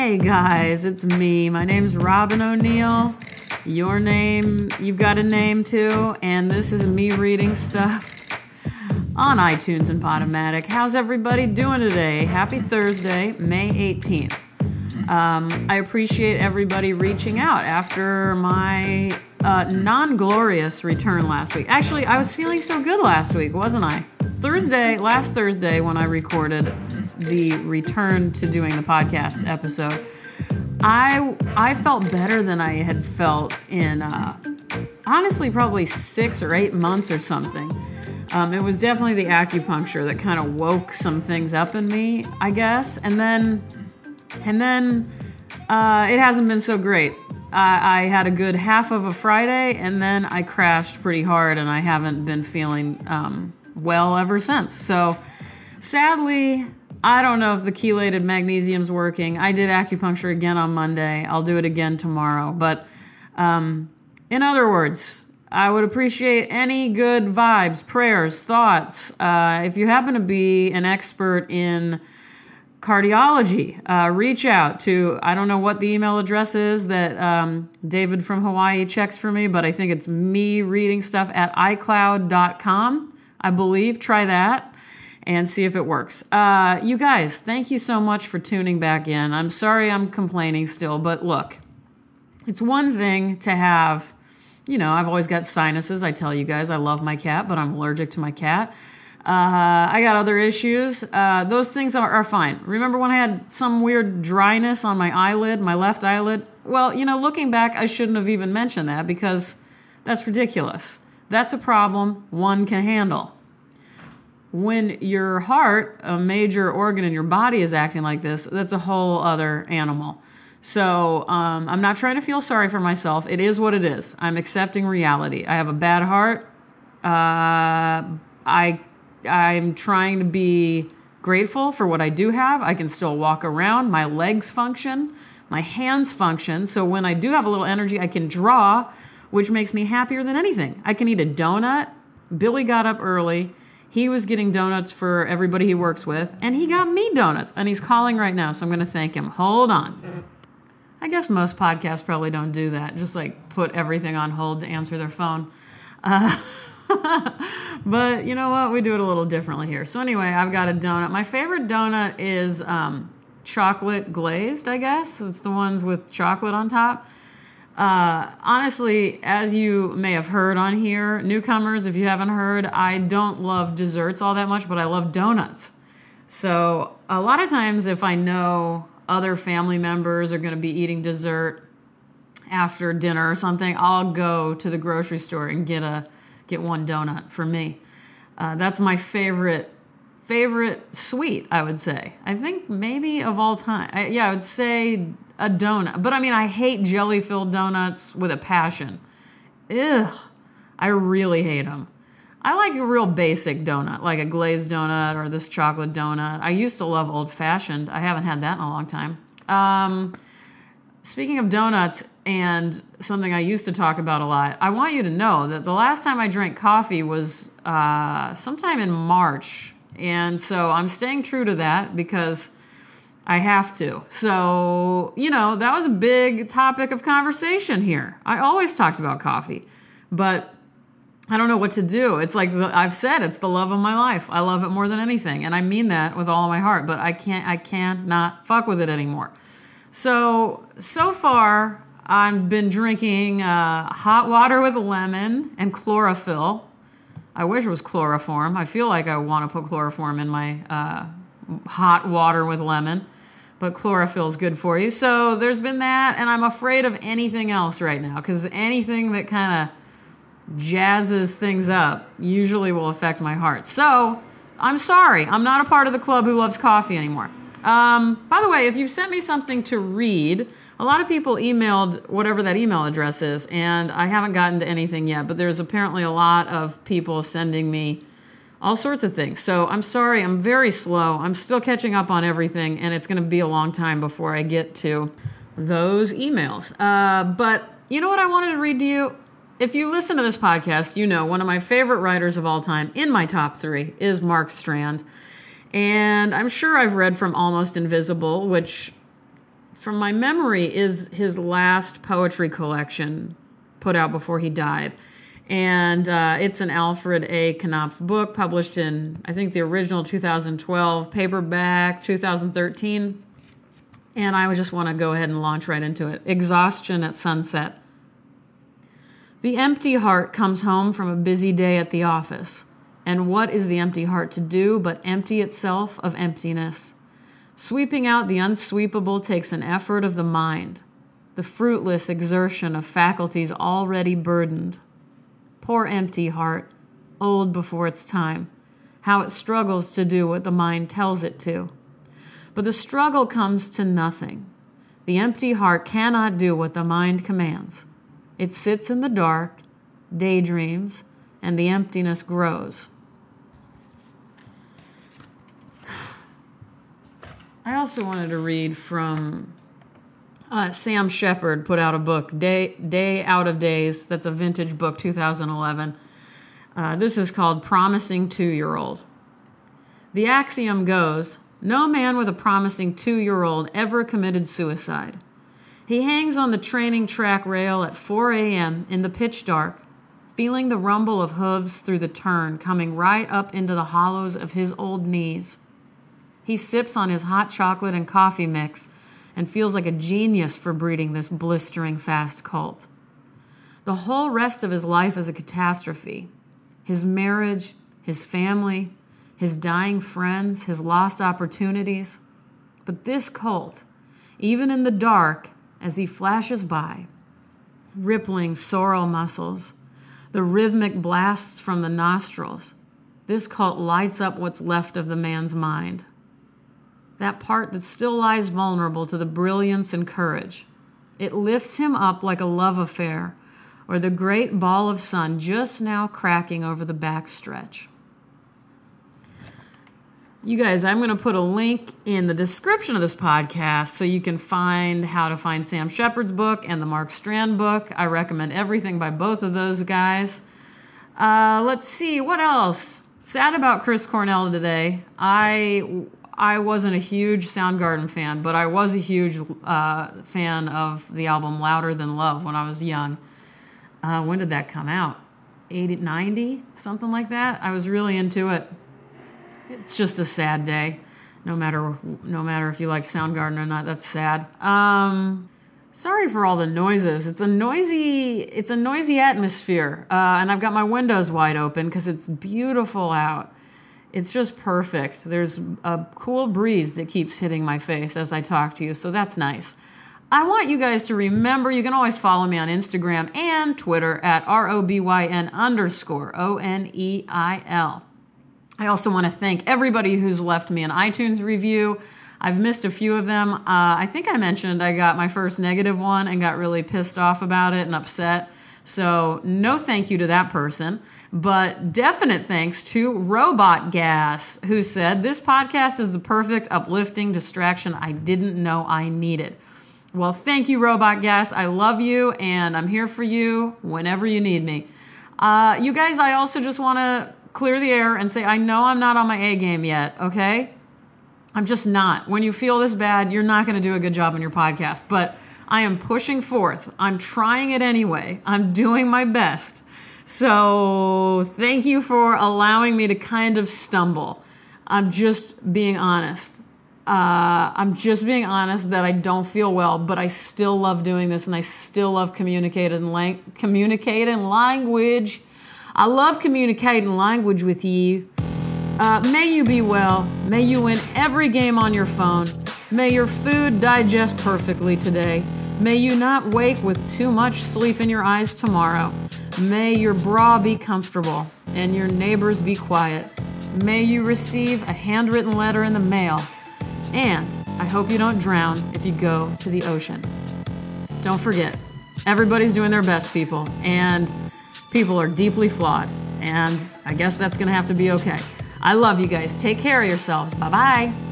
Hey guys, it's me. My name's Robyn O'Neil. Your name, you've got a name too, and this is me reading stuff on iTunes and Podomatic. How's everybody doing today? Happy Thursday, May 18th. Um, I appreciate everybody reaching out after my uh, non glorious return last week. Actually, I was feeling so good last week, wasn't I? Thursday, last Thursday, when I recorded the return to doing the podcast episode, I I felt better than I had felt in uh, honestly probably six or eight months or something. Um, it was definitely the acupuncture that kind of woke some things up in me, I guess, and then and then uh, it hasn't been so great. I, I had a good half of a Friday, and then I crashed pretty hard, and I haven't been feeling um, well ever since. So sadly, I don't know if the chelated magnesium's working. I did acupuncture again on Monday. I'll do it again tomorrow. But um, in other words, I would appreciate any good vibes, prayers, thoughts. Uh, if you happen to be an expert in cardiology, uh, reach out to, I don't know what the email address is that um, David from Hawaii checks for me, but I think it's me reading stuff at iCloud.com. I believe. Try that and see if it works. Uh, you guys, thank you so much for tuning back in. I'm sorry I'm complaining still, but look, it's one thing to have, you know, I've always got sinuses. I tell you guys, I love my cat, but I'm allergic to my cat. Uh, I got other issues. Uh, those things are, are fine. Remember when I had some weird dryness on my eyelid, my left eyelid? Well, you know, looking back, I shouldn't have even mentioned that because that's ridiculous. That's a problem one can handle. When your heart, a major organ in your body, is acting like this, that's a whole other animal. So um, I'm not trying to feel sorry for myself. It is what it is. I'm accepting reality. I have a bad heart. Uh, I I'm trying to be grateful for what I do have. I can still walk around. My legs function. My hands function. So when I do have a little energy, I can draw, which makes me happier than anything. I can eat a donut. Billy got up early. He was getting donuts for everybody he works with, and he got me donuts. And he's calling right now, so I'm going to thank him. Hold on. I guess most podcasts probably don't do that, just like put everything on hold to answer their phone. Uh, but you know what? We do it a little differently here. So, anyway, I've got a donut. My favorite donut is um, chocolate glazed, I guess. It's the ones with chocolate on top. Uh, honestly, as you may have heard on here, newcomers, if you haven't heard, I don't love desserts all that much, but I love donuts. So, a lot of times, if I know other family members are going to be eating dessert after dinner or something, I'll go to the grocery store and get a get one donut for me. Uh, that's my favorite favorite sweet. I would say. I think maybe of all time. I, yeah, I would say a donut. But I mean, I hate jelly filled donuts with a passion. Ugh, I really hate them. I like a real basic donut, like a glazed donut or this chocolate donut. I used to love old fashioned. I haven't had that in a long time. Um, speaking of donuts and something I used to talk about a lot, I want you to know that the last time I drank coffee was uh, sometime in March. And so I'm staying true to that because I have to. So, you know, that was a big topic of conversation here. I always talked about coffee, but I don't know what to do. It's like the, I've said, it's the love of my life. I love it more than anything, and I mean that with all of my heart. But I can't, I can't not fuck with it anymore. So so far, I've been drinking uh, hot water with lemon and chlorophyll. I wish it was chloroform. I feel like I want to put chloroform in my uh, hot water with lemon, but chlorophyll is good for you. So there's been that, and I'm afraid of anything else right now because anything that kind of jazzes things up usually will affect my heart. So I'm sorry, I'm not a part of the club who loves coffee anymore. Um, by the way, if you've sent me something to read, a lot of people emailed whatever that email address is, and I haven't gotten to anything yet, but there's apparently a lot of people sending me all sorts of things. So I'm sorry, I'm very slow. I'm still catching up on everything, and it's going to be a long time before I get to those emails. Uh, but you know what I wanted to read to you? If you listen to this podcast, you know one of my favorite writers of all time in my top three is Mark Strand. And I'm sure I've read from Almost Invisible, which from my memory, is his last poetry collection put out before he died. And uh, it's an Alfred A. Knopf book published in, I think, the original 2012, paperback 2013. And I just want to go ahead and launch right into it. Exhaustion at Sunset. The empty heart comes home from a busy day at the office. And what is the empty heart to do but empty itself of emptiness? Sweeping out the unsweepable takes an effort of the mind, the fruitless exertion of faculties already burdened. Poor empty heart, old before its time, how it struggles to do what the mind tells it to. But the struggle comes to nothing. The empty heart cannot do what the mind commands. It sits in the dark, daydreams, and the emptiness grows. I also wanted to read from uh, Sam Shepard put out a book, Day Day Out of Days. That's a vintage book, 2011. Uh, this is called Promising Two Year Old. The axiom goes no man with a promising two year old ever committed suicide. He hangs on the training track rail at 4 a.m. in the pitch dark, feeling the rumble of hooves through the turn coming right up into the hollows of his old knees. He sips on his hot chocolate and coffee mix and feels like a genius for breeding this blistering fast cult. The whole rest of his life is a catastrophe his marriage, his family, his dying friends, his lost opportunities. But this cult, even in the dark, as he flashes by, rippling sorrel muscles, the rhythmic blasts from the nostrils. This cult lights up what's left of the man's mind. That part that still lies vulnerable to the brilliance and courage. It lifts him up like a love affair or the great ball of sun just now cracking over the back stretch. You guys, I'm going to put a link in the description of this podcast so you can find how to find Sam Shepard's book and the Mark Strand book. I recommend everything by both of those guys. Uh, let's see, what else? Sad about Chris Cornell today. I I wasn't a huge Soundgarden fan, but I was a huge uh, fan of the album Louder Than Love when I was young. Uh, when did that come out? 80, 90, something like that. I was really into it it's just a sad day. No matter no matter if you like Soundgarden or not, that's sad. Um, sorry for all the noises. It's a noisy it's a noisy atmosphere, uh, and I've got my windows wide open because it's beautiful out. It's just perfect. There's a cool breeze that keeps hitting my face as I talk to you, so that's nice. I want you guys to remember you can always follow me on Instagram and Twitter at R O B Y N underscore O N E I L. I also want to thank everybody who's left me an iTunes review. I've missed a few of them. Uh, I think I mentioned I got my first negative one and got really pissed off about it and upset. So, no thank you to that person, but definite thanks to Robot Gas, who said, This podcast is the perfect uplifting distraction I didn't know I needed. Well, thank you, Robot Gas. I love you, and I'm here for you whenever you need me. Uh, you guys, I also just want to clear the air and say, I know I'm not on my A game yet, okay? I'm just not. When you feel this bad, you're not going to do a good job on your podcast. But I am pushing forth. I'm trying it anyway. I'm doing my best. So thank you for allowing me to kind of stumble. I'm just being honest. Uh, I'm just being honest that I don't feel well, but I still love doing this and I still love communicating, lang- communicating language I love communicating language with you. Uh, may you be well. May you win every game on your phone. May your food digest perfectly today. May you not wake with too much sleep in your eyes tomorrow. May your bra be comfortable and your neighbors be quiet. May you receive a handwritten letter in the mail. And I hope you don't drown if you go to the ocean. Don't forget, everybody's doing their best, people. And People are deeply flawed, and I guess that's going to have to be okay. I love you guys. Take care of yourselves. Bye bye.